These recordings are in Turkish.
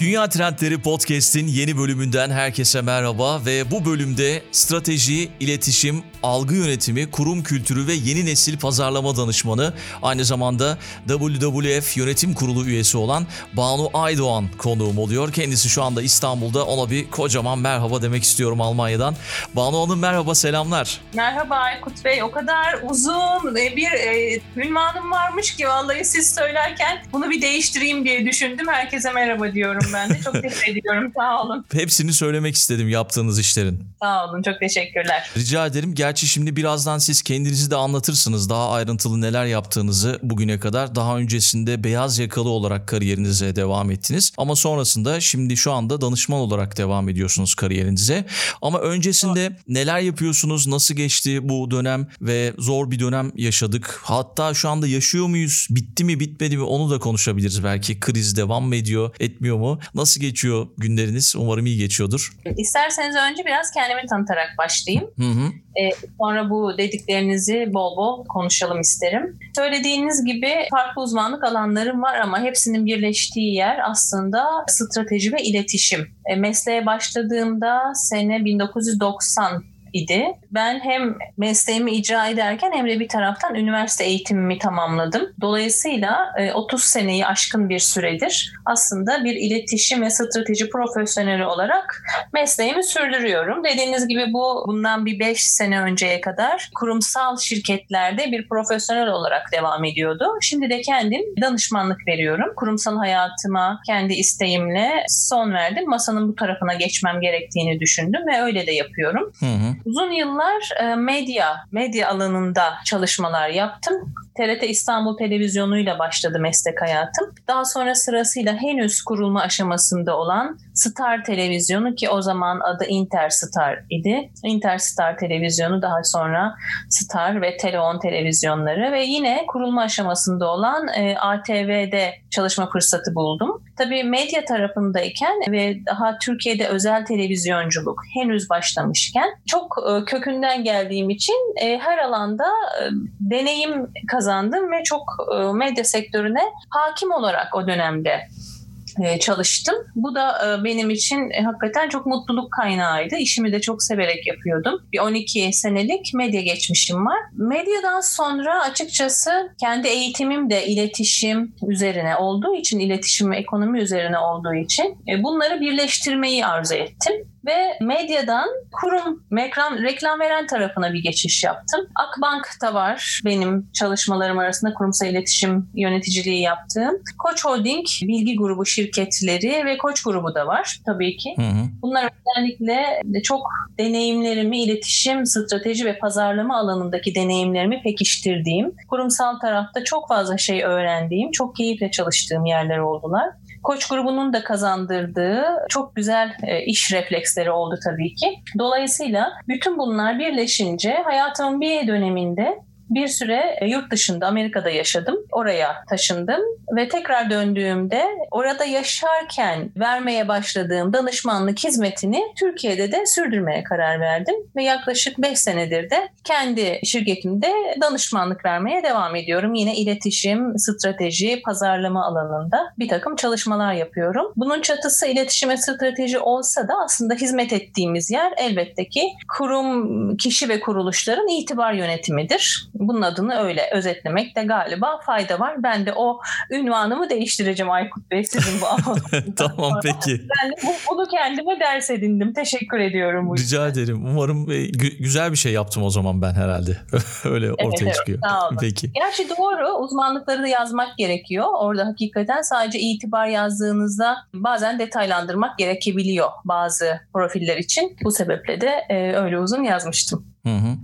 Dünya Trendleri Podcast'in yeni bölümünden herkese merhaba ve bu bölümde strateji, iletişim, algı yönetimi, kurum kültürü ve yeni nesil pazarlama danışmanı, aynı zamanda WWF Yönetim Kurulu üyesi olan Banu Aydoğan konuğum oluyor. Kendisi şu anda İstanbul'da. Ona bir kocaman merhaba demek istiyorum Almanya'dan. Banu Hanım merhaba, selamlar. Merhaba Aykut Bey. O kadar uzun bir e, ünvanım varmış ki vallahi siz söylerken bunu bir değiştireyim diye düşündüm. Herkese merhaba diyorum ben de. Çok teşekkür ediyorum. Sağ olun. Hepsini söylemek istedim yaptığınız işlerin. Sağ olun. Çok teşekkürler. Rica ederim. Gerçi şimdi birazdan siz kendinizi de anlatırsınız. Daha ayrıntılı neler yaptığınızı bugüne kadar. Daha öncesinde beyaz yakalı olarak kariyerinize devam ettiniz. Ama sonrasında şimdi şu anda danışman olarak devam ediyorsunuz kariyerinize. Ama öncesinde neler yapıyorsunuz? Nasıl geçti bu dönem ve zor bir dönem yaşadık. Hatta şu anda yaşıyor muyuz? Bitti mi bitmedi mi onu da konuşabiliriz belki. Kriz devam mı ediyor, etmiyor mu? Nasıl geçiyor günleriniz? Umarım iyi geçiyordur. İsterseniz önce biraz kendimi tanıtarak başlayayım. Hı hı. Ee, sonra bu dediklerinizi bol bol konuşalım isterim. Söylediğiniz gibi farklı uzmanlık alanlarım var ama hepsinin birleştiği yer aslında strateji ve iletişim. E, mesleğe başladığımda sene 1990 idi. Ben hem mesleğimi icra ederken hem de bir taraftan üniversite eğitimimi tamamladım. Dolayısıyla 30 e, seneyi aşkın bir süredir aslında bir iletişim ve strateji profesyoneli olarak mesleğimi sürdürüyorum. Dediğiniz gibi bu bundan bir 5 sene önceye kadar kurumsal şirketlerde bir profesyonel olarak devam ediyordu. Şimdi de kendim danışmanlık veriyorum. Kurumsal hayatıma kendi isteğimle son verdim. Masanın bu tarafına geçmem gerektiğini düşündüm ve öyle de yapıyorum. Hı hı. Uzun yıllar e, medya, medya alanında çalışmalar yaptım. TRT İstanbul Televizyonu'yla başladı meslek hayatım. Daha sonra sırasıyla henüz kurulma aşamasında olan Star Televizyonu ki o zaman adı Interstar idi. Interstar Televizyonu daha sonra Star ve Teleon televizyonları ve yine kurulma aşamasında olan e, ATV'de çalışma fırsatı buldum. Tabii medya tarafındayken ve daha Türkiye'de özel televizyonculuk henüz başlamışken çok e, kökünden geldiğim için e, her alanda e, deneyim kazandım ve çok e, medya sektörüne hakim olarak o dönemde e, çalıştım. Bu da e, benim için hakikaten çok mutluluk kaynağıydı. İşimi de çok severek yapıyordum. Bir 12 senelik medya geçmişim var. Medyadan sonra açıkçası kendi eğitimim de iletişim üzerine olduğu için, iletişim ve ekonomi üzerine olduğu için bunları birleştirmeyi arzu ettim ve medyadan kurum reklam, reklam veren tarafına bir geçiş yaptım. Akbank'ta var benim çalışmalarım arasında kurumsal iletişim yöneticiliği yaptığım. Koç Holding bilgi grubu şirketleri ve Koç grubu da var tabii ki. Hı hı. Bunlar özellikle çok deneyimlerimi iletişim, strateji ve pazarlama alanındaki deneyimlerimi pekiştirdiğim, kurumsal tarafta çok fazla şey öğrendiğim, çok keyifle çalıştığım yerler oldular. Koç grubunun da kazandırdığı çok güzel e, iş refleksleri oldu tabii ki. Dolayısıyla bütün bunlar birleşince hayatımın bir döneminde bir süre e, yurt dışında Amerika'da yaşadım. Oraya taşındım ve tekrar döndüğümde orada yaşarken vermeye başladığım danışmanlık hizmetini Türkiye'de de sürdürmeye karar verdim ve yaklaşık 5 senedir de kendi şirketimde danışmanlık vermeye devam ediyorum. Yine iletişim, strateji, pazarlama alanında bir takım çalışmalar yapıyorum. Bunun çatısı iletişim ve strateji olsa da aslında hizmet ettiğimiz yer elbette ki kurum, kişi ve kuruluşların itibar yönetimidir. Bunun adını öyle özetlemekte galiba fayda var. Ben de o ünvanımı değiştireceğim Aykut Bey sizin bu Tamam peki. Ben de bunu kendime ders edindim. Teşekkür ediyorum. Bu Rica ederim. Umarım e, güzel bir şey yaptım o zaman ben herhalde. öyle ortaya evet, çıkıyor. Sağ olun. Peki. Gerçi doğru. Uzmanlıkları da yazmak gerekiyor. Orada hakikaten sadece itibar yazdığınızda bazen detaylandırmak gerekebiliyor bazı profiller için. Bu sebeple de e, öyle uzun yazmıştım. Hı hı.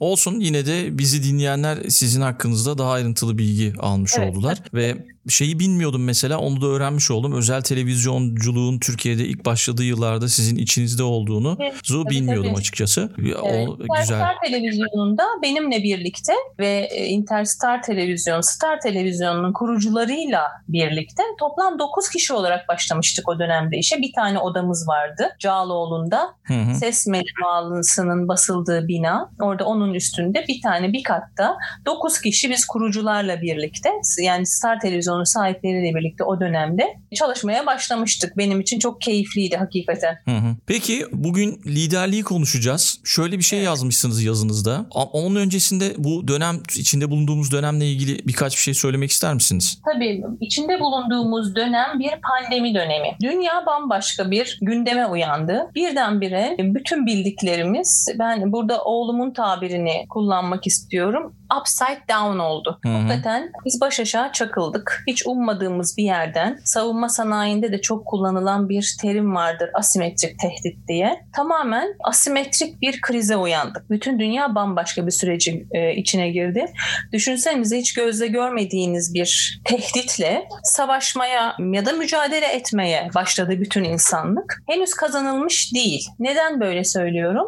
Olsun yine de bizi dinleyenler sizin hakkınızda daha ayrıntılı bilgi almış evet. oldular ve şeyi bilmiyordum mesela onu da öğrenmiş oldum. Özel televizyonculuğun Türkiye'de ilk başladığı yıllarda sizin içinizde olduğunu evet, tabii, bilmiyordum tabii. açıkçası. Evet. O güzel. Star televizyonunda benimle birlikte ve e, Interstar Televizyon, Star Televizyonu'nun kurucularıyla birlikte toplam 9 kişi olarak başlamıştık o dönemde işe. Bir tane odamız vardı Cağaloğlu'nda. Hı hı. Ses mecmuasının basıldığı bina. Orada onun üstünde bir tane bir katta 9 kişi biz kurucularla birlikte yani Star Televizyonu sahipleriyle birlikte o dönemde çalışmaya başlamıştık. Benim için çok keyifliydi hakikaten. Hı hı. Peki bugün liderliği konuşacağız. Şöyle bir şey yazmışsınız yazınızda. Onun öncesinde bu dönem içinde bulunduğumuz dönemle ilgili birkaç bir şey söylemek ister misiniz? Tabii. İçinde bulunduğumuz dönem bir pandemi dönemi. Dünya bambaşka bir gündeme uyandı. Birdenbire bütün bildiklerimiz ben burada oğlumun tabirini kullanmak istiyorum upside down oldu. Hı hı. Hakikaten biz baş aşağı çakıldık. Hiç ummadığımız bir yerden savunma sanayinde de çok kullanılan bir terim vardır asimetrik tehdit diye. Tamamen asimetrik bir krize uyandık. Bütün dünya bambaşka bir süreci e, içine girdi. Düşünsenize hiç gözle görmediğiniz bir tehditle savaşmaya ya da mücadele etmeye başladı bütün insanlık. Henüz kazanılmış değil. Neden böyle söylüyorum?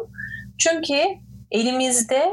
Çünkü elimizde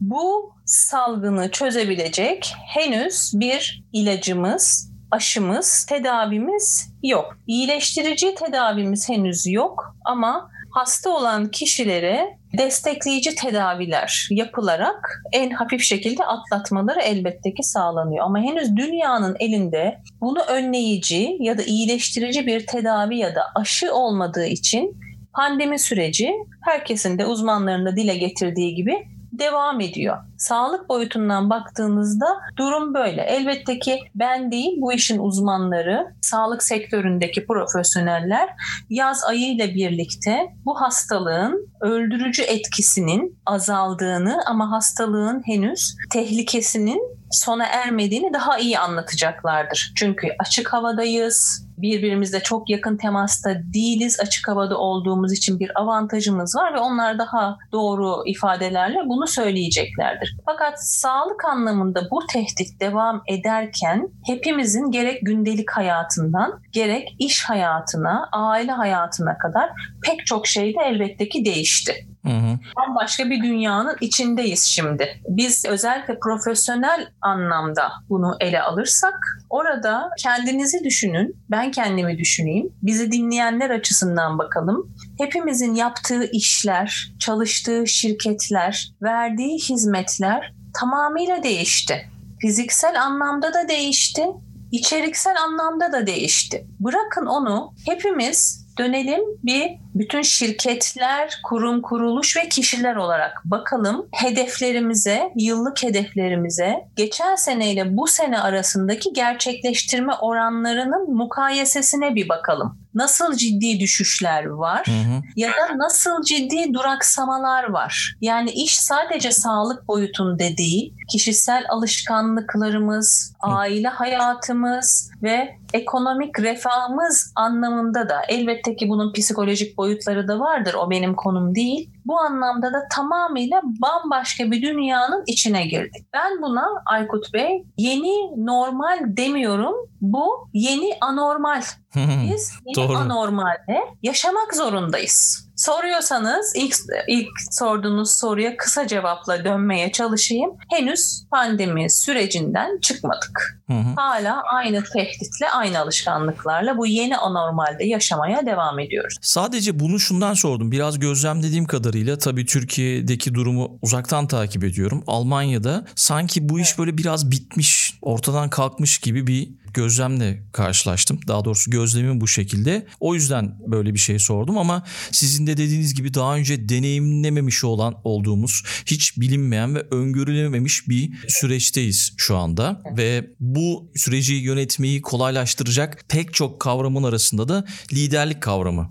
bu salgını çözebilecek henüz bir ilacımız, aşımız, tedavimiz yok. İyileştirici tedavimiz henüz yok ama hasta olan kişilere destekleyici tedaviler yapılarak en hafif şekilde atlatmaları elbette ki sağlanıyor. Ama henüz dünyanın elinde bunu önleyici ya da iyileştirici bir tedavi ya da aşı olmadığı için pandemi süreci herkesin de uzmanların da dile getirdiği gibi devam ediyor. Sağlık boyutundan baktığınızda durum böyle. Elbette ki ben değil bu işin uzmanları, sağlık sektöründeki profesyoneller yaz ayı ile birlikte bu hastalığın öldürücü etkisinin azaldığını ama hastalığın henüz tehlikesinin sona ermediğini daha iyi anlatacaklardır. Çünkü açık havadayız, birbirimizle çok yakın temasta değiliz. Açık havada olduğumuz için bir avantajımız var ve onlar daha doğru ifadelerle bunu söyleyeceklerdir. Fakat sağlık anlamında bu tehdit devam ederken hepimizin gerek gündelik hayatından gerek iş hayatına, aile hayatına kadar pek çok şey de elbette ki değişti. Hı hı. Bambaşka bir dünyanın içindeyiz şimdi. Biz özellikle profesyonel anlamda bunu ele alırsak orada kendinizi düşünün, ben kendimi düşüneyim, bizi dinleyenler açısından bakalım. Hepimizin yaptığı işler, çalıştığı şirketler, verdiği hizmetler tamamıyla değişti. Fiziksel anlamda da değişti, içeriksel anlamda da değişti. Bırakın onu hepimiz dönelim bir bütün şirketler, kurum, kuruluş ve kişiler olarak bakalım. Hedeflerimize, yıllık hedeflerimize geçen seneyle bu sene arasındaki gerçekleştirme oranlarının mukayesesine bir bakalım nasıl ciddi düşüşler var hı hı. ya da nasıl ciddi duraksamalar var. Yani iş sadece sağlık boyutunda değil, kişisel alışkanlıklarımız, hı. aile hayatımız ve ekonomik refahımız anlamında da elbette ki bunun psikolojik boyutları da vardır. O benim konum değil. Bu anlamda da tamamıyla bambaşka bir dünyanın içine girdik. Ben buna Aykut Bey yeni normal demiyorum. Bu yeni anormal. Biz yeni Doğru. anormalde yaşamak zorundayız. Soruyorsanız ilk, ilk sorduğunuz soruya kısa cevapla dönmeye çalışayım. Henüz pandemi sürecinden çıkmadık. Hı hı. Hala aynı tehditle, aynı alışkanlıklarla bu yeni anormalde yaşamaya devam ediyoruz. Sadece bunu şundan sordum. Biraz gözlemlediğim kadarıyla tabii Türkiye'deki durumu uzaktan takip ediyorum. Almanya'da sanki bu iş böyle biraz bitmiş, ortadan kalkmış gibi bir gözlemle karşılaştım. Daha doğrusu gözlemim bu şekilde. O yüzden böyle bir şey sordum ama sizin de dediğiniz gibi daha önce deneyimlememiş olan olduğumuz hiç bilinmeyen ve öngörülememiş bir süreçteyiz şu anda ve bu süreci yönetmeyi kolaylaştıracak pek çok kavramın arasında da liderlik kavramı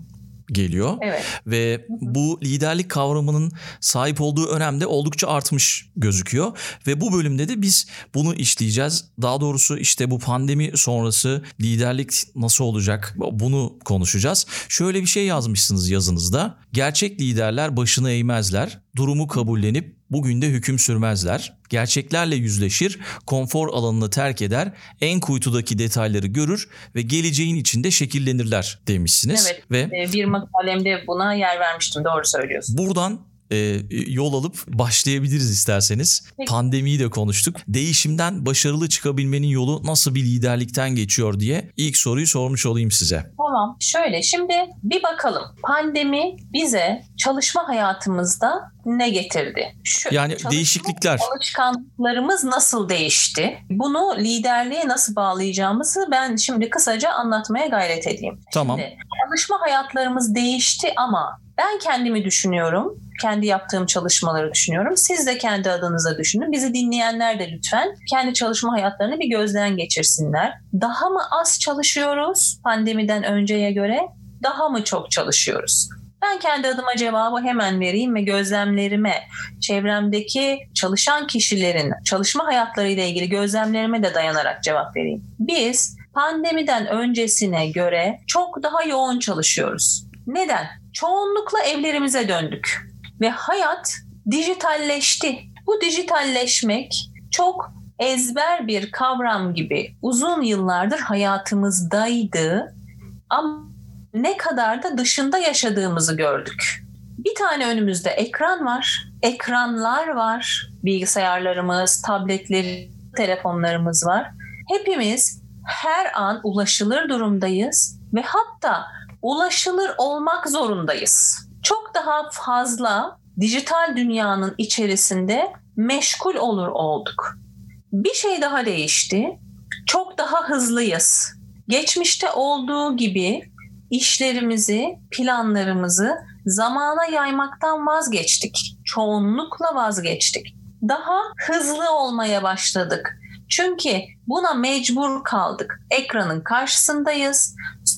geliyor. Evet. Ve bu liderlik kavramının sahip olduğu önemde oldukça artmış gözüküyor. Ve bu bölümde de biz bunu işleyeceğiz. Daha doğrusu işte bu pandemi sonrası liderlik nasıl olacak bunu konuşacağız. Şöyle bir şey yazmışsınız yazınızda. Gerçek liderler başını eğmezler, durumu kabullenip bugün de hüküm sürmezler. Gerçeklerle yüzleşir, konfor alanını terk eder, en kuytudaki detayları görür ve geleceğin içinde şekillenirler demişsiniz. Evet, ve e, bir makalemde buna yer vermiştim. Doğru söylüyorsun. buradan e, yol alıp başlayabiliriz isterseniz. Peki. Pandemiyi de konuştuk. Değişimden başarılı çıkabilmenin yolu nasıl bir liderlikten geçiyor diye ilk soruyu sormuş olayım size. Tamam. Şöyle şimdi bir bakalım. Pandemi bize çalışma hayatımızda ne getirdi? Şu, Yani değişiklikler. Alışkanlıklarımız nasıl değişti? Bunu liderliğe nasıl bağlayacağımızı ben şimdi kısaca anlatmaya gayret edeyim. Tamam. Şimdi, çalışma hayatlarımız değişti ama ben kendimi düşünüyorum. Kendi yaptığım çalışmaları düşünüyorum. Siz de kendi adınıza düşünün. Bizi dinleyenler de lütfen kendi çalışma hayatlarını bir gözden geçirsinler. Daha mı az çalışıyoruz pandemiden önceye göre? Daha mı çok çalışıyoruz? Ben kendi adıma cevabı hemen vereyim ve gözlemlerime, çevremdeki çalışan kişilerin çalışma hayatlarıyla ilgili gözlemlerime de dayanarak cevap vereyim. Biz pandemiden öncesine göre çok daha yoğun çalışıyoruz. Neden? Çoğunlukla evlerimize döndük ve hayat dijitalleşti. Bu dijitalleşmek çok ezber bir kavram gibi uzun yıllardır hayatımızdaydı ama ne kadar da dışında yaşadığımızı gördük. Bir tane önümüzde ekran var, ekranlar var, bilgisayarlarımız, tabletleri, telefonlarımız var. Hepimiz her an ulaşılır durumdayız ve hatta ulaşılır olmak zorundayız. Çok daha fazla dijital dünyanın içerisinde meşgul olur olduk. Bir şey daha değişti. Çok daha hızlıyız. Geçmişte olduğu gibi işlerimizi, planlarımızı zamana yaymaktan vazgeçtik. Çoğunlukla vazgeçtik. Daha hızlı olmaya başladık. Çünkü buna mecbur kaldık. Ekranın karşısındayız.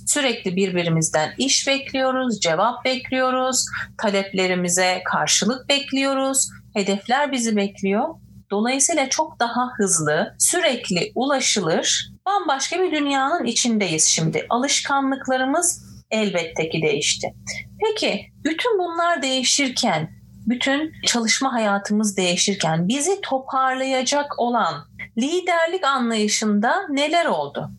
Sürekli birbirimizden iş bekliyoruz, cevap bekliyoruz, taleplerimize karşılık bekliyoruz. Hedefler bizi bekliyor. Dolayısıyla çok daha hızlı, sürekli ulaşılır, bambaşka bir dünyanın içindeyiz şimdi. Alışkanlıklarımız elbette ki değişti. Peki bütün bunlar değişirken, bütün çalışma hayatımız değişirken bizi toparlayacak olan liderlik anlayışında neler oldu?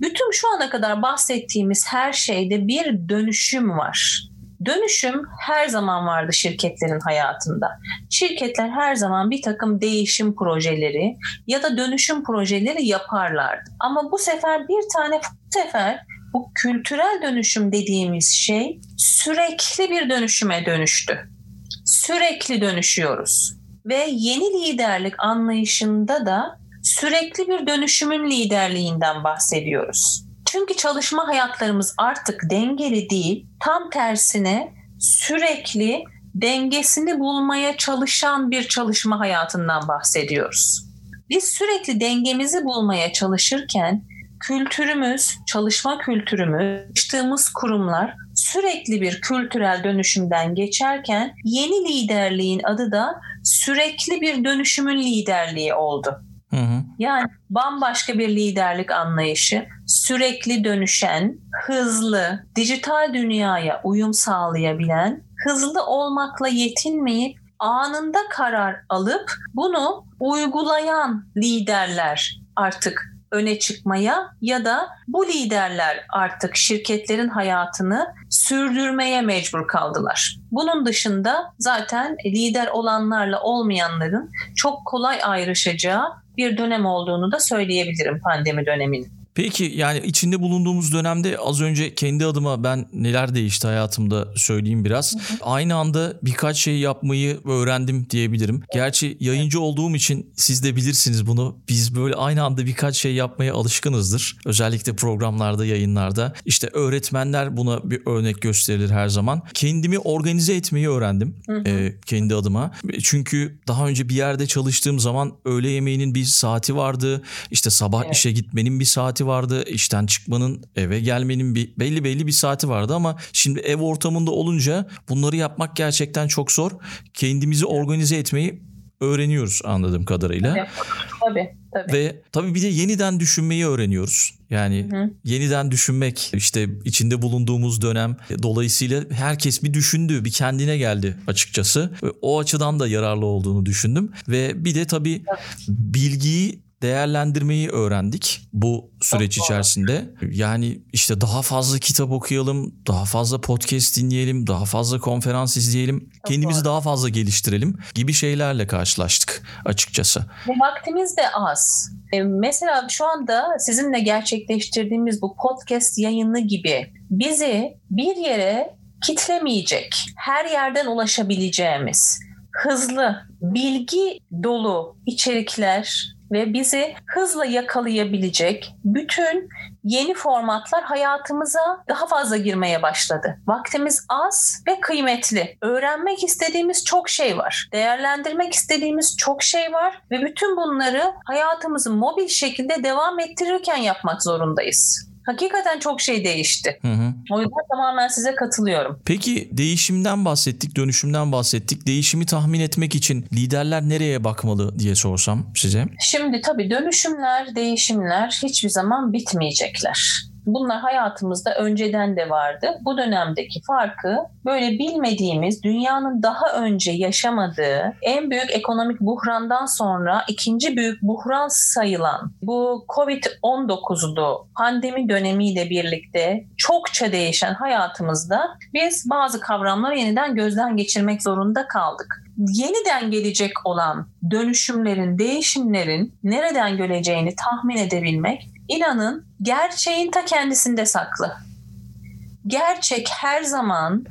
Bütün şu ana kadar bahsettiğimiz her şeyde bir dönüşüm var. Dönüşüm her zaman vardı şirketlerin hayatında. Şirketler her zaman bir takım değişim projeleri ya da dönüşüm projeleri yaparlardı. Ama bu sefer bir tane bu sefer bu kültürel dönüşüm dediğimiz şey sürekli bir dönüşüme dönüştü. Sürekli dönüşüyoruz ve yeni liderlik anlayışında da sürekli bir dönüşümün liderliğinden bahsediyoruz. Çünkü çalışma hayatlarımız artık dengeli değil, tam tersine sürekli dengesini bulmaya çalışan bir çalışma hayatından bahsediyoruz. Biz sürekli dengemizi bulmaya çalışırken kültürümüz, çalışma kültürümüz, çalıştığımız kurumlar sürekli bir kültürel dönüşümden geçerken yeni liderliğin adı da sürekli bir dönüşümün liderliği oldu. Yani bambaşka bir liderlik anlayışı, sürekli dönüşen, hızlı, dijital dünyaya uyum sağlayabilen, hızlı olmakla yetinmeyip anında karar alıp bunu uygulayan liderler artık öne çıkmaya ya da bu liderler artık şirketlerin hayatını sürdürmeye mecbur kaldılar. Bunun dışında zaten lider olanlarla olmayanların çok kolay ayrışacağı bir dönem olduğunu da söyleyebilirim pandemi döneminin. Peki yani içinde bulunduğumuz dönemde az önce kendi adıma ben neler değişti hayatımda söyleyeyim biraz. Aynı anda birkaç şey yapmayı öğrendim diyebilirim. Gerçi yayıncı olduğum için siz de bilirsiniz bunu. Biz böyle aynı anda birkaç şey yapmaya alışkınızdır. Özellikle programlarda, yayınlarda. İşte öğretmenler buna bir örnek gösterilir her zaman. Kendimi organize etmeyi öğrendim e, kendi adıma. Çünkü daha önce bir yerde çalıştığım zaman öğle yemeğinin bir saati vardı. İşte sabah Evet. işe gitmenin bir saati vardı. İşten çıkmanın eve gelmenin bir belli belli bir saati vardı ama şimdi ev ortamında olunca bunları yapmak gerçekten çok zor. Kendimizi organize etmeyi öğreniyoruz anladığım kadarıyla. Tabii, tabii. tabii. Ve tabii bir de yeniden düşünmeyi öğreniyoruz. Yani Hı yeniden düşünmek işte içinde bulunduğumuz dönem dolayısıyla herkes bir düşündü, bir kendine geldi açıkçası. O açıdan da yararlı olduğunu düşündüm. Ve bir de tabii bilgiyi değerlendirmeyi öğrendik bu süreç içerisinde. Yani işte daha fazla kitap okuyalım, daha fazla podcast dinleyelim, daha fazla konferans izleyelim, kendimizi daha fazla geliştirelim gibi şeylerle karşılaştık açıkçası. Ve vaktimiz de az. E, mesela şu anda sizinle gerçekleştirdiğimiz bu podcast yayını gibi bizi bir yere kitlemeyecek, her yerden ulaşabileceğimiz, hızlı, bilgi dolu içerikler ve bizi hızla yakalayabilecek bütün yeni formatlar hayatımıza daha fazla girmeye başladı. Vaktimiz az ve kıymetli. Öğrenmek istediğimiz çok şey var. Değerlendirmek istediğimiz çok şey var ve bütün bunları hayatımızı mobil şekilde devam ettirirken yapmak zorundayız. Hakikaten çok şey değişti. Hı hı. O yüzden tamamen size katılıyorum. Peki değişimden bahsettik, dönüşümden bahsettik. Değişimi tahmin etmek için liderler nereye bakmalı diye sorsam size. Şimdi tabii dönüşümler, değişimler hiçbir zaman bitmeyecekler. Bunlar hayatımızda önceden de vardı. Bu dönemdeki farkı böyle bilmediğimiz, dünyanın daha önce yaşamadığı en büyük ekonomik buhrandan sonra ikinci büyük buhran sayılan bu Covid-19'lu pandemi dönemiyle birlikte çokça değişen hayatımızda biz bazı kavramları yeniden gözden geçirmek zorunda kaldık yeniden gelecek olan dönüşümlerin, değişimlerin nereden geleceğini tahmin edebilmek inanın gerçeğin ta kendisinde saklı. Gerçek her zaman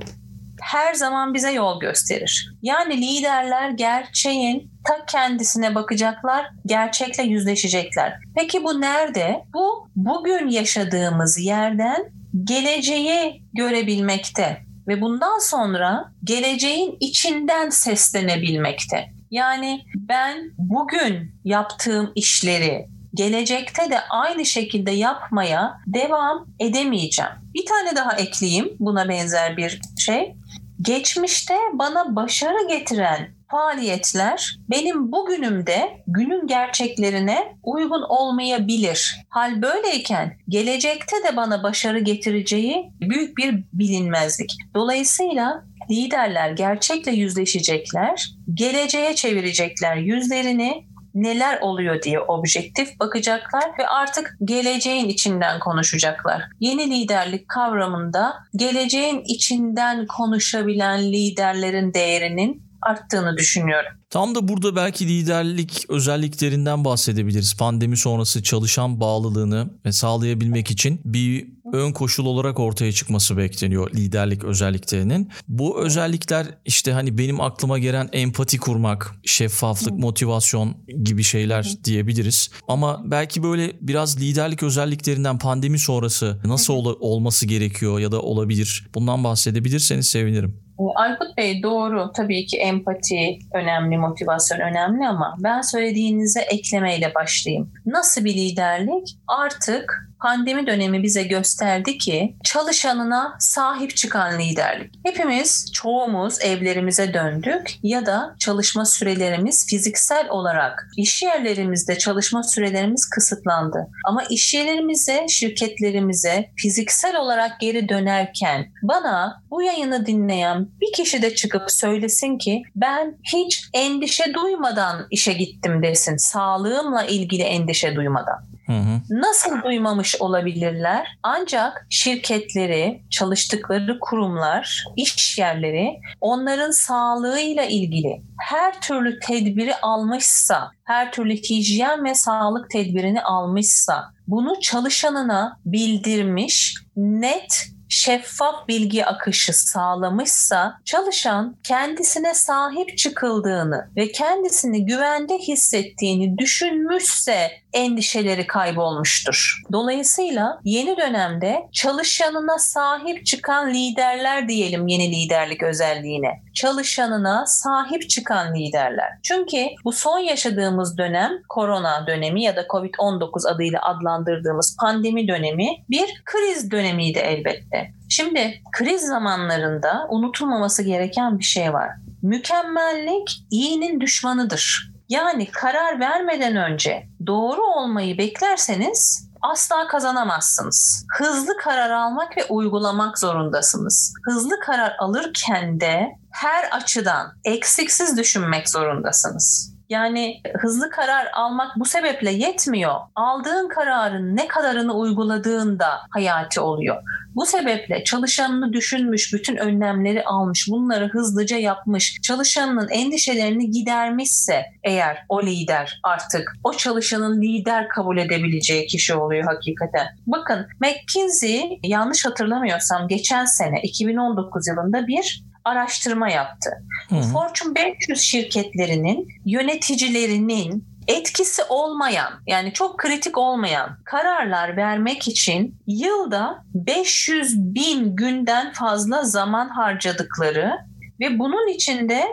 her zaman bize yol gösterir. Yani liderler gerçeğin ta kendisine bakacaklar, gerçekle yüzleşecekler. Peki bu nerede? Bu bugün yaşadığımız yerden geleceği görebilmekte ve bundan sonra geleceğin içinden seslenebilmekte. Yani ben bugün yaptığım işleri gelecekte de aynı şekilde yapmaya devam edemeyeceğim. Bir tane daha ekleyeyim buna benzer bir şey. Geçmişte bana başarı getiren faaliyetler benim bugünümde günün gerçeklerine uygun olmayabilir. Hal böyleyken gelecekte de bana başarı getireceği büyük bir bilinmezlik. Dolayısıyla liderler gerçekle yüzleşecekler, geleceğe çevirecekler yüzlerini neler oluyor diye objektif bakacaklar ve artık geleceğin içinden konuşacaklar. Yeni liderlik kavramında geleceğin içinden konuşabilen liderlerin değerinin arttığını düşünüyorum. Tam da burada belki liderlik özelliklerinden bahsedebiliriz. Pandemi sonrası çalışan bağlılığını sağlayabilmek için bir ön koşul olarak ortaya çıkması bekleniyor liderlik özelliklerinin. Bu özellikler işte hani benim aklıma gelen empati kurmak, şeffaflık, motivasyon gibi şeyler diyebiliriz. Ama belki böyle biraz liderlik özelliklerinden pandemi sonrası nasıl ol- olması gerekiyor ya da olabilir? Bundan bahsedebilirseniz sevinirim. Aykut Bey doğru tabii ki empati önemli, motivasyon önemli ama ben söylediğinize eklemeyle başlayayım. Nasıl bir liderlik? Artık pandemi dönemi bize gösterdi ki çalışanına sahip çıkan liderlik. Hepimiz, çoğumuz evlerimize döndük ya da çalışma sürelerimiz fiziksel olarak iş yerlerimizde çalışma sürelerimiz kısıtlandı. Ama iş yerlerimize, şirketlerimize fiziksel olarak geri dönerken bana bu yayını dinleyen bir kişi de çıkıp söylesin ki ben hiç endişe duymadan işe gittim desin. Sağlığımla ilgili endişe duymadan. Hı hı. Nasıl duymamış olabilirler? Ancak şirketleri, çalıştıkları kurumlar, iş yerleri onların sağlığıyla ilgili her türlü tedbiri almışsa, her türlü hijyen ve sağlık tedbirini almışsa, bunu çalışanına bildirmiş, net şeffaf bilgi akışı sağlamışsa çalışan kendisine sahip çıkıldığını ve kendisini güvende hissettiğini düşünmüşse endişeleri kaybolmuştur. Dolayısıyla yeni dönemde çalışanına sahip çıkan liderler diyelim yeni liderlik özelliğine. Çalışanına sahip çıkan liderler. Çünkü bu son yaşadığımız dönem korona dönemi ya da Covid-19 adıyla adlandırdığımız pandemi dönemi bir kriz dönemiydi elbette. Şimdi kriz zamanlarında unutulmaması gereken bir şey var. mükemmellik iyinin düşmanıdır. Yani karar vermeden önce doğru olmayı beklerseniz asla kazanamazsınız. Hızlı karar almak ve uygulamak zorundasınız. Hızlı karar alırken de her açıdan eksiksiz düşünmek zorundasınız. Yani hızlı karar almak bu sebeple yetmiyor. Aldığın kararın ne kadarını uyguladığında hayati oluyor. Bu sebeple çalışanını düşünmüş, bütün önlemleri almış, bunları hızlıca yapmış, çalışanının endişelerini gidermişse eğer o lider artık o çalışanın lider kabul edebileceği kişi oluyor hakikaten. Bakın McKinsey yanlış hatırlamıyorsam geçen sene 2019 yılında bir araştırma yaptı. Hı. Fortune 500 şirketlerinin yöneticilerinin etkisi olmayan yani çok kritik olmayan kararlar vermek için yılda 500 bin günden fazla zaman harcadıkları ve bunun içinde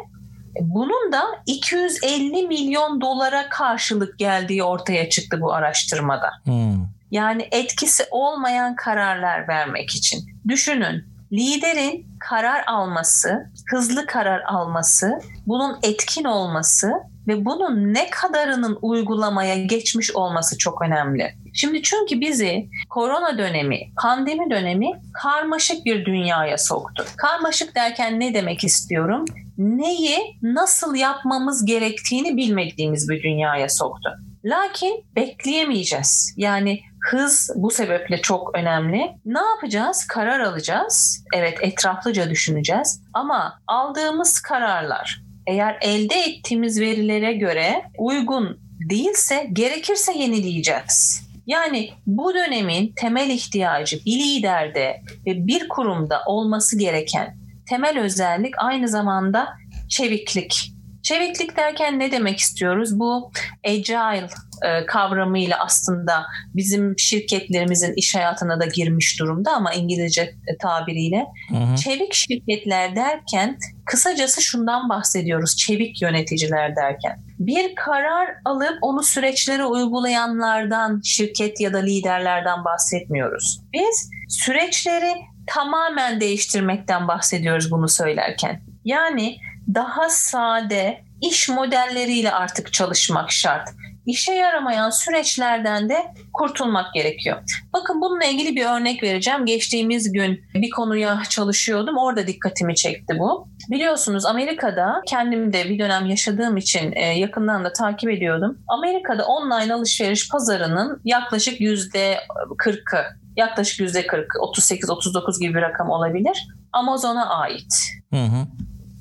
bunun da 250 milyon dolara karşılık geldiği ortaya çıktı bu araştırmada. Hmm. Yani etkisi olmayan kararlar vermek için. Düşünün liderin karar alması, hızlı karar alması, bunun etkin olması ve bunun ne kadarının uygulamaya geçmiş olması çok önemli. Şimdi çünkü bizi korona dönemi, pandemi dönemi karmaşık bir dünyaya soktu. Karmaşık derken ne demek istiyorum? Neyi nasıl yapmamız gerektiğini bilmediğimiz bir dünyaya soktu. Lakin bekleyemeyeceğiz. Yani hız bu sebeple çok önemli. Ne yapacağız? Karar alacağız. Evet etraflıca düşüneceğiz. Ama aldığımız kararlar eğer elde ettiğimiz verilere göre uygun değilse gerekirse yenileyeceğiz. Yani bu dönemin temel ihtiyacı bir liderde ve bir kurumda olması gereken temel özellik aynı zamanda çeviklik. Çeviklik derken ne demek istiyoruz? Bu agile e, kavramıyla aslında bizim şirketlerimizin iş hayatına da girmiş durumda ama İngilizce tabiriyle. Hı hı. Çevik şirketler derken kısacası şundan bahsediyoruz çevik yöneticiler derken. Bir karar alıp onu süreçlere uygulayanlardan, şirket ya da liderlerden bahsetmiyoruz. Biz süreçleri tamamen değiştirmekten bahsediyoruz bunu söylerken. Yani daha sade iş modelleriyle artık çalışmak şart işe yaramayan süreçlerden de kurtulmak gerekiyor. Bakın bununla ilgili bir örnek vereceğim. Geçtiğimiz gün bir konuya çalışıyordum. Orada dikkatimi çekti bu. Biliyorsunuz Amerika'da kendim de bir dönem yaşadığım için e, yakından da takip ediyordum. Amerika'da online alışveriş pazarının yaklaşık yüzde 40'ı yaklaşık yüzde 40, 38-39 gibi bir rakam olabilir. Amazon'a ait. Hı hı.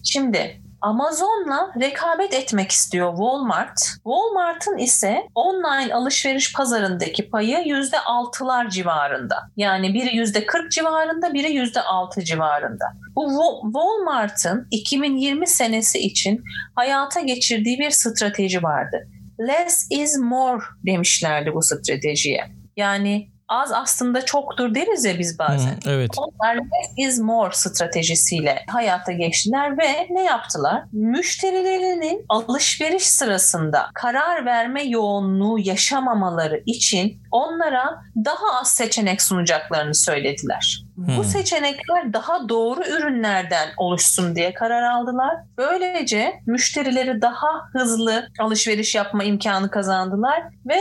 Şimdi Amazon'la rekabet etmek istiyor Walmart. Walmart'ın ise online alışveriş pazarındaki payı %6'lar civarında. Yani biri %40 civarında, biri %6 civarında. Bu Walmart'ın 2020 senesi için hayata geçirdiği bir strateji vardı. Less is more demişlerdi bu stratejiye. Yani az aslında çoktur deriz ya biz bazen. Hı, evet. Onlar less is more stratejisiyle hayata geçtiler ve ne yaptılar? Müşterilerinin alışveriş sırasında karar verme yoğunluğu yaşamamaları için onlara daha az seçenek sunacaklarını söylediler. Hmm. Bu seçenekler daha doğru ürünlerden oluşsun diye karar aldılar. Böylece müşterileri daha hızlı alışveriş yapma imkanı kazandılar ve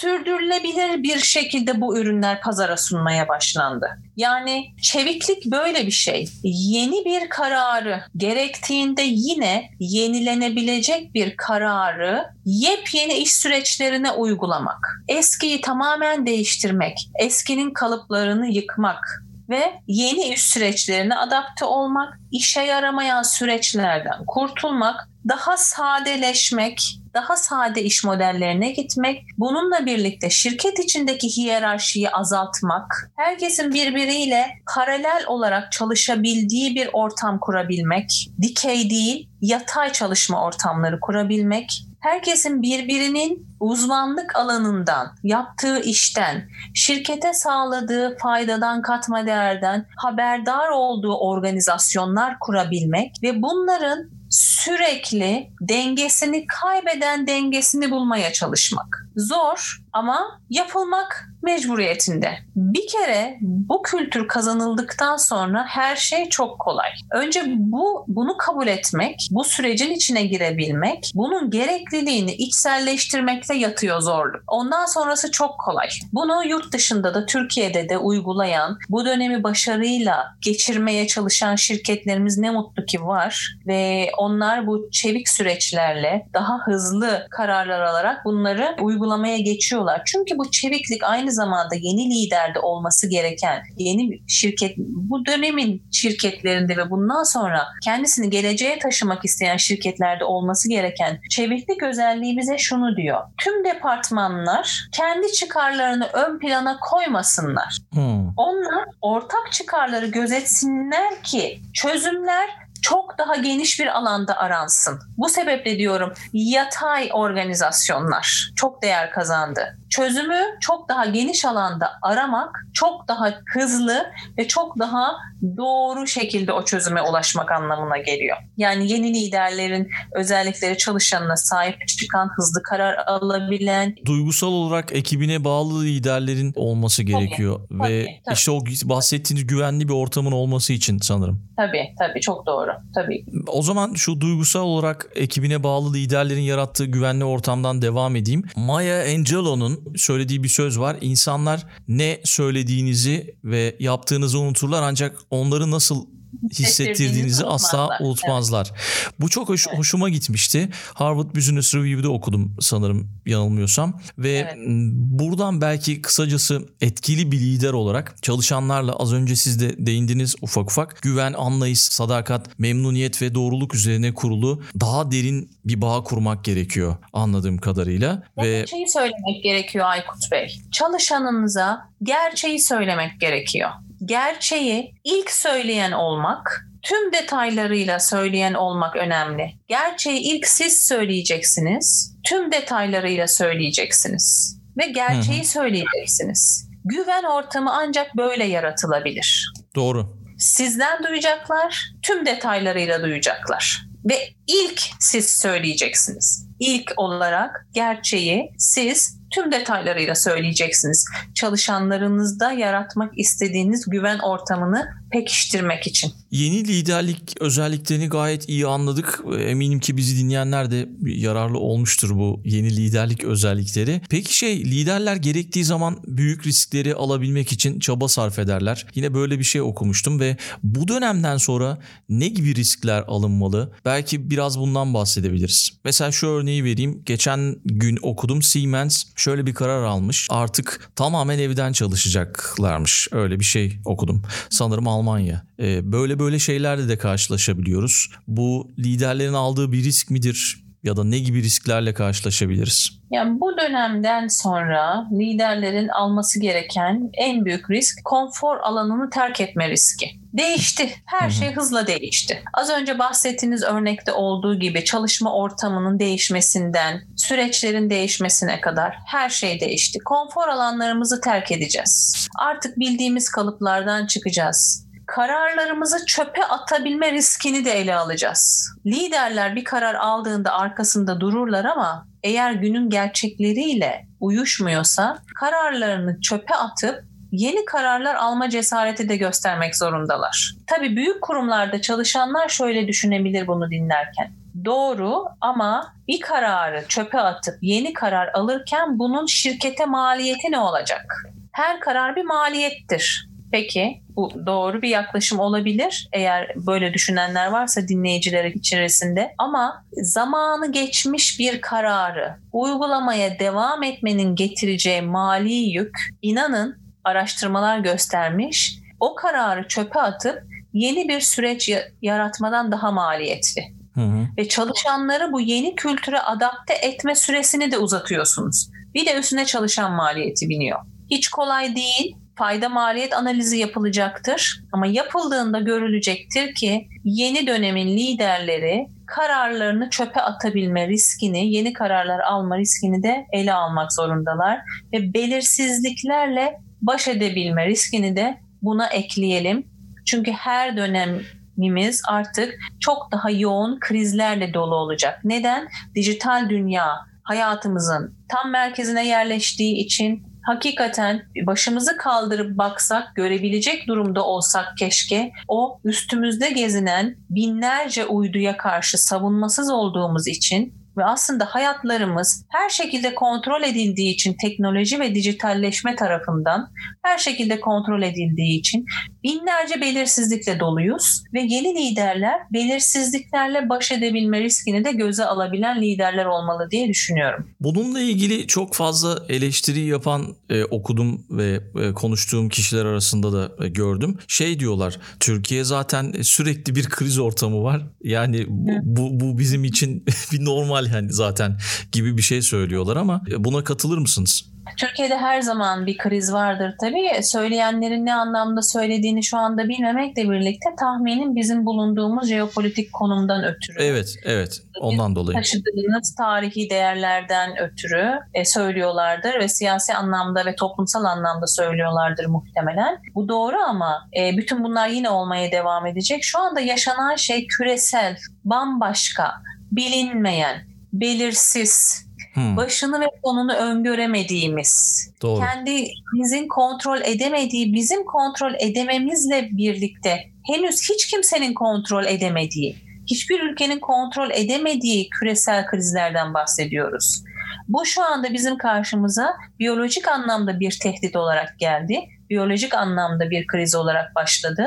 sürdürülebilir bir şekilde bu ürünler pazara sunmaya başlandı. Yani çeviklik böyle bir şey. Yeni bir kararı gerektiğinde yine yenilenebilecek bir kararı yepyeni iş süreçlerine uygulamak. Eskiyi tamamen değiştirmek, eskinin kalıplarını yıkmak, ve yeni iş süreçlerine adapte olmak, işe yaramayan süreçlerden kurtulmak, daha sadeleşmek, daha sade iş modellerine gitmek, bununla birlikte şirket içindeki hiyerarşiyi azaltmak, herkesin birbiriyle paralel olarak çalışabildiği bir ortam kurabilmek, dikey değil, yatay çalışma ortamları kurabilmek, herkesin birbirinin uzmanlık alanından, yaptığı işten, şirkete sağladığı faydadan, katma değerden haberdar olduğu organizasyonlar kurabilmek ve bunların sürekli dengesini kaybeden dengesini bulmaya çalışmak. Zor ama yapılmak mecburiyetinde. Bir kere bu kültür kazanıldıktan sonra her şey çok kolay. Önce bu bunu kabul etmek, bu sürecin içine girebilmek, bunun gerekliliğini içselleştirmekte yatıyor zorluk. Ondan sonrası çok kolay. Bunu yurt dışında da Türkiye'de de uygulayan, bu dönemi başarıyla geçirmeye çalışan şirketlerimiz ne mutlu ki var ve onlar bu çevik süreçlerle daha hızlı kararlar alarak bunları uygulamaya geçiyorlar. Çünkü bu çeviklik aynı zamanda yeni liderde olması gereken yeni şirket bu dönemin şirketlerinde ve bundan sonra kendisini geleceğe taşımak isteyen şirketlerde olması gereken çeviklik özelliği bize şunu diyor. Tüm departmanlar kendi çıkarlarını ön plana koymasınlar. Hmm. Onlar ortak çıkarları gözetsinler ki çözümler çok daha geniş bir alanda aransın. Bu sebeple diyorum yatay organizasyonlar çok değer kazandı. Çözümü çok daha geniş alanda aramak çok daha hızlı ve çok daha doğru şekilde o çözüme ulaşmak anlamına geliyor. Yani yeni liderlerin özellikleri çalışanına sahip çıkan, hızlı karar alabilen. Duygusal olarak ekibine bağlı liderlerin olması gerekiyor. Tabii, Ve tabii. işte o bahsettiğiniz güvenli bir ortamın olması için sanırım. Tabii tabii çok doğru. Tabii. O zaman şu duygusal olarak ekibine bağlı liderlerin yarattığı güvenli ortamdan devam edeyim. Maya Angelou'nun söylediği bir söz var. İnsanlar ne söylediğinizi ve yaptığınızı unuturlar ancak onları nasıl hissettirdiğinizi asla unutmazlar. Evet. Bu çok hoş, evet. hoşuma gitmişti. Harvard Business Review'de okudum sanırım yanılmıyorsam ve evet. buradan belki kısacası etkili bir lider olarak çalışanlarla az önce siz de değindiniz ufak ufak güven, anlayış, sadakat, memnuniyet ve doğruluk üzerine kurulu daha derin bir bağ kurmak gerekiyor anladığım kadarıyla. ve şeyi söylemek gerekiyor Aykut Bey. Çalışanınıza gerçeği söylemek gerekiyor gerçeği ilk söyleyen olmak, tüm detaylarıyla söyleyen olmak önemli. Gerçeği ilk siz söyleyeceksiniz, tüm detaylarıyla söyleyeceksiniz ve gerçeği Hı-hı. söyleyeceksiniz. Güven ortamı ancak böyle yaratılabilir. Doğru. Sizden duyacaklar, tüm detaylarıyla duyacaklar ve ilk siz söyleyeceksiniz. İlk olarak gerçeği siz tüm detaylarıyla söyleyeceksiniz. Çalışanlarınızda yaratmak istediğiniz güven ortamını pekiştirmek için. Yeni liderlik özelliklerini gayet iyi anladık. Eminim ki bizi dinleyenler de yararlı olmuştur bu yeni liderlik özellikleri. Peki şey liderler gerektiği zaman büyük riskleri alabilmek için çaba sarf ederler. Yine böyle bir şey okumuştum ve bu dönemden sonra ne gibi riskler alınmalı? Belki biraz bundan bahsedebiliriz. Mesela şu örneği vereyim. Geçen gün okudum Siemens şöyle bir karar almış. Artık tamamen evden çalışacaklarmış. Öyle bir şey okudum. Sanırım Almanya. Ee, böyle böyle şeylerle de karşılaşabiliyoruz. Bu liderlerin aldığı bir risk midir? Ya da ne gibi risklerle karşılaşabiliriz? Yani bu dönemden sonra liderlerin alması gereken en büyük risk konfor alanını terk etme riski. Değişti. Her şey hızla değişti. Az önce bahsettiğiniz örnekte olduğu gibi çalışma ortamının değişmesinden, süreçlerin değişmesine kadar her şey değişti. Konfor alanlarımızı terk edeceğiz. Artık bildiğimiz kalıplardan çıkacağız kararlarımızı çöpe atabilme riskini de ele alacağız. Liderler bir karar aldığında arkasında dururlar ama eğer günün gerçekleriyle uyuşmuyorsa kararlarını çöpe atıp yeni kararlar alma cesareti de göstermek zorundalar. Tabii büyük kurumlarda çalışanlar şöyle düşünebilir bunu dinlerken. Doğru ama bir kararı çöpe atıp yeni karar alırken bunun şirkete maliyeti ne olacak? Her karar bir maliyettir. Peki bu doğru bir yaklaşım olabilir eğer böyle düşünenler varsa dinleyiciler içerisinde ama zamanı geçmiş bir kararı uygulamaya devam etmenin getireceği mali yük inanın araştırmalar göstermiş o kararı çöpe atıp yeni bir süreç yaratmadan daha maliyetli. Hı hı. Ve çalışanları bu yeni kültüre adapte etme süresini de uzatıyorsunuz. Bir de üstüne çalışan maliyeti biniyor. Hiç kolay değil fayda maliyet analizi yapılacaktır. Ama yapıldığında görülecektir ki yeni dönemin liderleri kararlarını çöpe atabilme riskini, yeni kararlar alma riskini de ele almak zorundalar ve belirsizliklerle baş edebilme riskini de buna ekleyelim. Çünkü her dönemimiz artık çok daha yoğun krizlerle dolu olacak. Neden? Dijital dünya hayatımızın tam merkezine yerleştiği için hakikaten başımızı kaldırıp baksak, görebilecek durumda olsak keşke o üstümüzde gezinen binlerce uyduya karşı savunmasız olduğumuz için ve aslında hayatlarımız her şekilde kontrol edildiği için teknoloji ve dijitalleşme tarafından her şekilde kontrol edildiği için binlerce belirsizlikle doluyuz ve yeni liderler belirsizliklerle baş edebilme riskini de göze alabilen liderler olmalı diye düşünüyorum. Bununla ilgili çok fazla eleştiri yapan e, okudum ve e, konuştuğum kişiler arasında da e, gördüm. Şey diyorlar Türkiye zaten sürekli bir kriz ortamı var. Yani bu, bu, bu bizim için bir normal yani zaten gibi bir şey söylüyorlar ama e, buna katılır mısınız? Türkiye'de her zaman bir kriz vardır tabii. Söyleyenlerin ne anlamda söylediğini şu anda bilmemekle birlikte tahminim bizim bulunduğumuz jeopolitik konumdan ötürü. Evet, evet. Ondan dolayı. Taşıdığınız tarihi değerlerden ötürü e, söylüyorlardır ve siyasi anlamda ve toplumsal anlamda söylüyorlardır muhtemelen. Bu doğru ama e, bütün bunlar yine olmaya devam edecek. Şu anda yaşanan şey küresel, bambaşka, bilinmeyen, belirsiz, Hmm. Başını ve sonunu öngöremediğimiz, Doğru. kendimizin kontrol edemediği, bizim kontrol edememizle birlikte henüz hiç kimsenin kontrol edemediği, hiçbir ülkenin kontrol edemediği küresel krizlerden bahsediyoruz. Bu şu anda bizim karşımıza biyolojik anlamda bir tehdit olarak geldi. Biyolojik anlamda bir kriz olarak başladı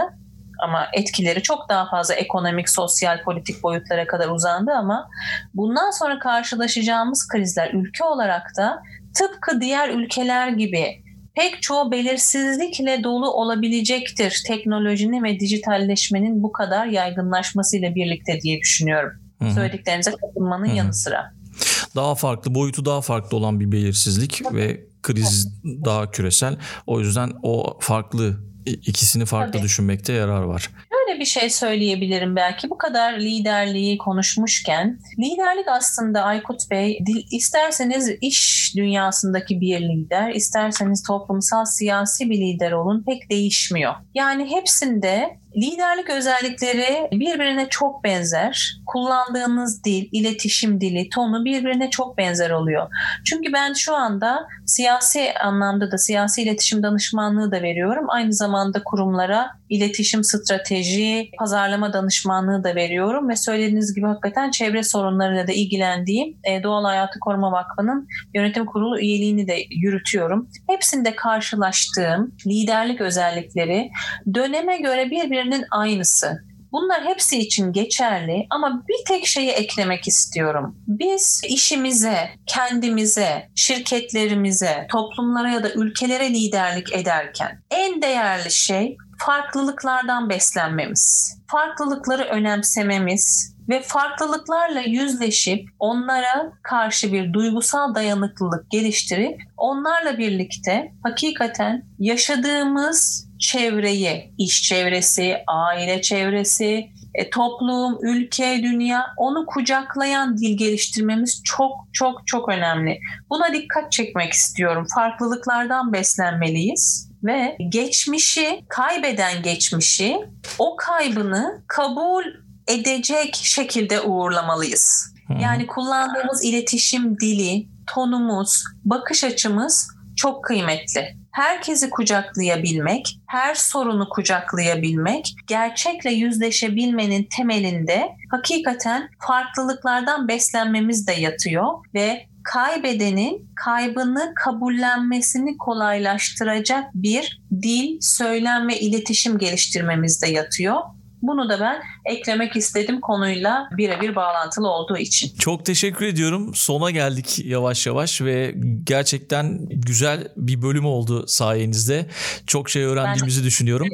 ama etkileri çok daha fazla ekonomik, sosyal, politik boyutlara kadar uzandı ama bundan sonra karşılaşacağımız krizler ülke olarak da tıpkı diğer ülkeler gibi pek çoğu belirsizlikle dolu olabilecektir teknolojinin ve dijitalleşmenin bu kadar yaygınlaşmasıyla birlikte diye düşünüyorum. Hı-hı. Söylediklerinize katılmanın Hı-hı. yanı sıra. Daha farklı, boyutu daha farklı olan bir belirsizlik Tabii. ve kriz daha küresel. O yüzden o farklı ikisini farklı Tabii. düşünmekte yarar var. Şöyle bir şey söyleyebilirim belki bu kadar liderliği konuşmuşken liderlik aslında Aykut Bey isterseniz iş dünyasındaki bir lider isterseniz toplumsal siyasi bir lider olun pek değişmiyor. Yani hepsinde Liderlik özellikleri birbirine çok benzer. Kullandığınız dil, iletişim dili, tonu birbirine çok benzer oluyor. Çünkü ben şu anda siyasi anlamda da siyasi iletişim danışmanlığı da veriyorum. Aynı zamanda kurumlara iletişim strateji, pazarlama danışmanlığı da veriyorum ve söylediğiniz gibi hakikaten çevre sorunlarıyla da ilgilendiğim e, Doğal Hayatı Koruma Vakfı'nın yönetim kurulu üyeliğini de yürütüyorum. Hepsinde karşılaştığım liderlik özellikleri döneme göre birbirinin aynısı. Bunlar hepsi için geçerli ama bir tek şeyi eklemek istiyorum. Biz işimize, kendimize, şirketlerimize, toplumlara ya da ülkelere liderlik ederken en değerli şey farklılıklardan beslenmemiz, farklılıkları önemsememiz ve farklılıklarla yüzleşip onlara karşı bir duygusal dayanıklılık geliştirip onlarla birlikte hakikaten yaşadığımız çevreyi, iş çevresi, aile çevresi, e, toplum, ülke, dünya onu kucaklayan dil geliştirmemiz çok çok çok önemli. Buna dikkat çekmek istiyorum. Farklılıklardan beslenmeliyiz ve geçmişi, kaybeden geçmişi o kaybını kabul edecek şekilde uğurlamalıyız. Yani kullandığımız iletişim dili, tonumuz, bakış açımız çok kıymetli. Herkesi kucaklayabilmek, her sorunu kucaklayabilmek, gerçekle yüzleşebilmenin temelinde hakikaten farklılıklardan beslenmemiz de yatıyor ve kaybedenin kaybını kabullenmesini kolaylaştıracak bir dil, söylem ve iletişim geliştirmemizde yatıyor. Bunu da ben eklemek istedim konuyla birebir bağlantılı olduğu için. Çok teşekkür ediyorum. Sona geldik yavaş yavaş ve gerçekten güzel bir bölüm oldu sayenizde. Çok şey öğrendiğimizi ben düşünüyorum.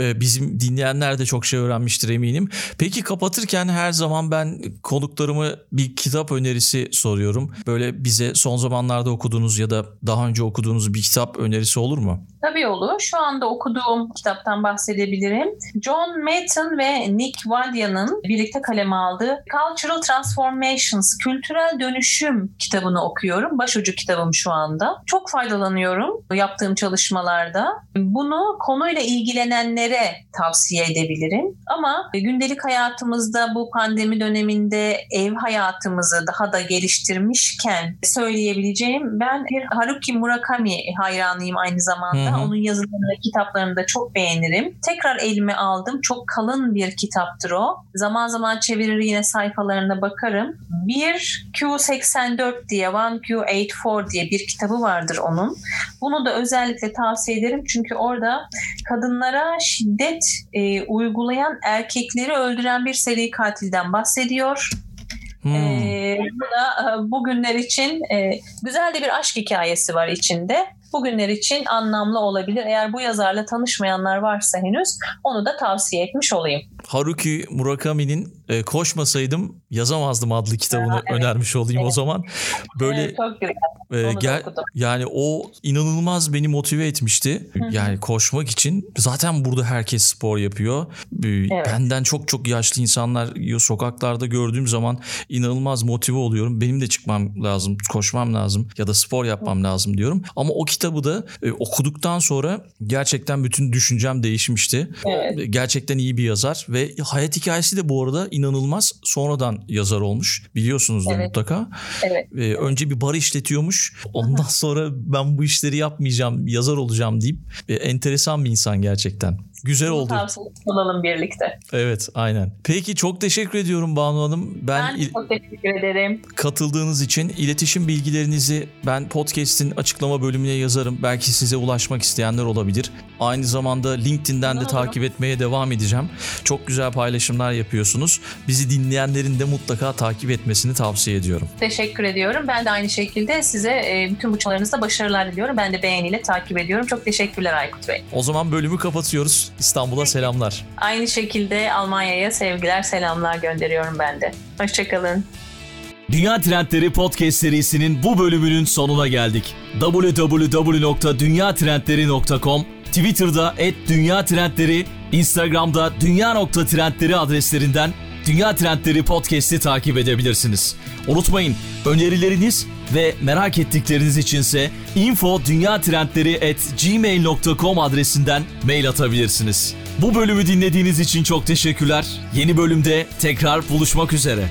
Ee, bizim dinleyenler de çok şey öğrenmiştir eminim. Peki kapatırken her zaman ben konuklarımı bir kitap önerisi soruyorum. Böyle bize son zamanlarda okuduğunuz ya da daha önce okuduğunuz bir kitap önerisi olur mu? Tabii olur. Şu anda okuduğum kitaptan bahsedebilirim. John Matt Clayton ve Nick Wadia'nın birlikte kaleme aldığı Cultural Transformations, Kültürel Dönüşüm kitabını okuyorum. Başucu kitabım şu anda. Çok faydalanıyorum yaptığım çalışmalarda. Bunu konuyla ilgilenenlere tavsiye edebilirim. Ama gündelik hayatımızda bu pandemi döneminde ev hayatımızı daha da geliştirmişken söyleyebileceğim ben bir Haruki Murakami hayranıyım aynı zamanda. Hı hı. Onun yazılarını, kitaplarını da çok beğenirim. Tekrar elime aldım. Çok kalın bir kitaptır o. Zaman zaman çevirir yine sayfalarına bakarım. Bir Q84 diye, One Q84 diye bir kitabı vardır onun. Bunu da özellikle tavsiye ederim çünkü orada kadınlara şiddet e, uygulayan erkekleri öldüren bir seri katilden bahsediyor. Hmm. Ee, bu da e, bugünler için e, güzel de bir aşk hikayesi var içinde. Bugünler için anlamlı olabilir. Eğer bu yazarla tanışmayanlar varsa henüz onu da tavsiye etmiş olayım. Haruki Murakami'nin e, Koşmasaydım Yazamazdım adlı kitabını Ha, evet. önermiş olayım o Evet. zaman. Böyle Evet, çok güzel. e, gel- yani o inanılmaz beni motive etmişti. Yani koşmak için zaten burada herkes spor yapıyor. Evet. Benden çok çok yaşlı insanlar sokaklarda gördüğüm zaman inanılmaz motive oluyorum. Benim de çıkmam lazım, koşmam lazım ya da spor yapmam lazım diyorum. Ama o kitabı da e, okuduktan sonra gerçekten bütün düşüncem değişmişti. Evet. Gerçekten iyi bir yazar ve hayat hikayesi de bu arada inanılmaz. Sonradan yazar olmuş. Biliyorsunuzdur Evet. mutlaka. Evet. Ee, önce bir bar işletiyormuş. Ondan sonra ben bu işleri yapmayacağım, yazar olacağım deyip e, enteresan bir insan gerçekten. Güzel oldu. Tavsiye olalım birlikte. Evet, aynen. Peki çok teşekkür ediyorum Banu Hanım. Ben, Ben çok teşekkür ederim. katıldığınız için iletişim bilgilerinizi ben podcast'in açıklama bölümüne yazarım. Belki size ulaşmak isteyenler olabilir. Aynı zamanda LinkedIn'den de takip etmeye devam edeceğim. Çok güzel paylaşımlar yapıyorsunuz. Bizi dinleyenlerin de mutlaka takip etmesini tavsiye ediyorum. Teşekkür ediyorum. Ben de aynı şekilde size e, bütün bu çalışmalarınızda başarılar diliyorum. Ben de beğeniyle takip ediyorum. Çok teşekkürler Aykut Bey. O zaman bölümü kapatıyoruz. İstanbul'a selamlar. Aynı şekilde Almanya'ya sevgiler, selamlar gönderiyorum ben de. Hoşçakalın. Dünya Trendleri Podcast serisinin bu bölümünün sonuna geldik. www.dünyatrendleri.com Twitter'da @dünyatrendleri, Instagram'da dünya.trendleri adreslerinden Dünya Trendleri Podcast'i takip edebilirsiniz. Unutmayın önerileriniz ve merak ettikleriniz içinse info.dünyatrendleri@gmail.com adresinden mail atabilirsiniz. Bu bölümü dinlediğiniz için çok teşekkürler. Yeni bölümde tekrar buluşmak üzere.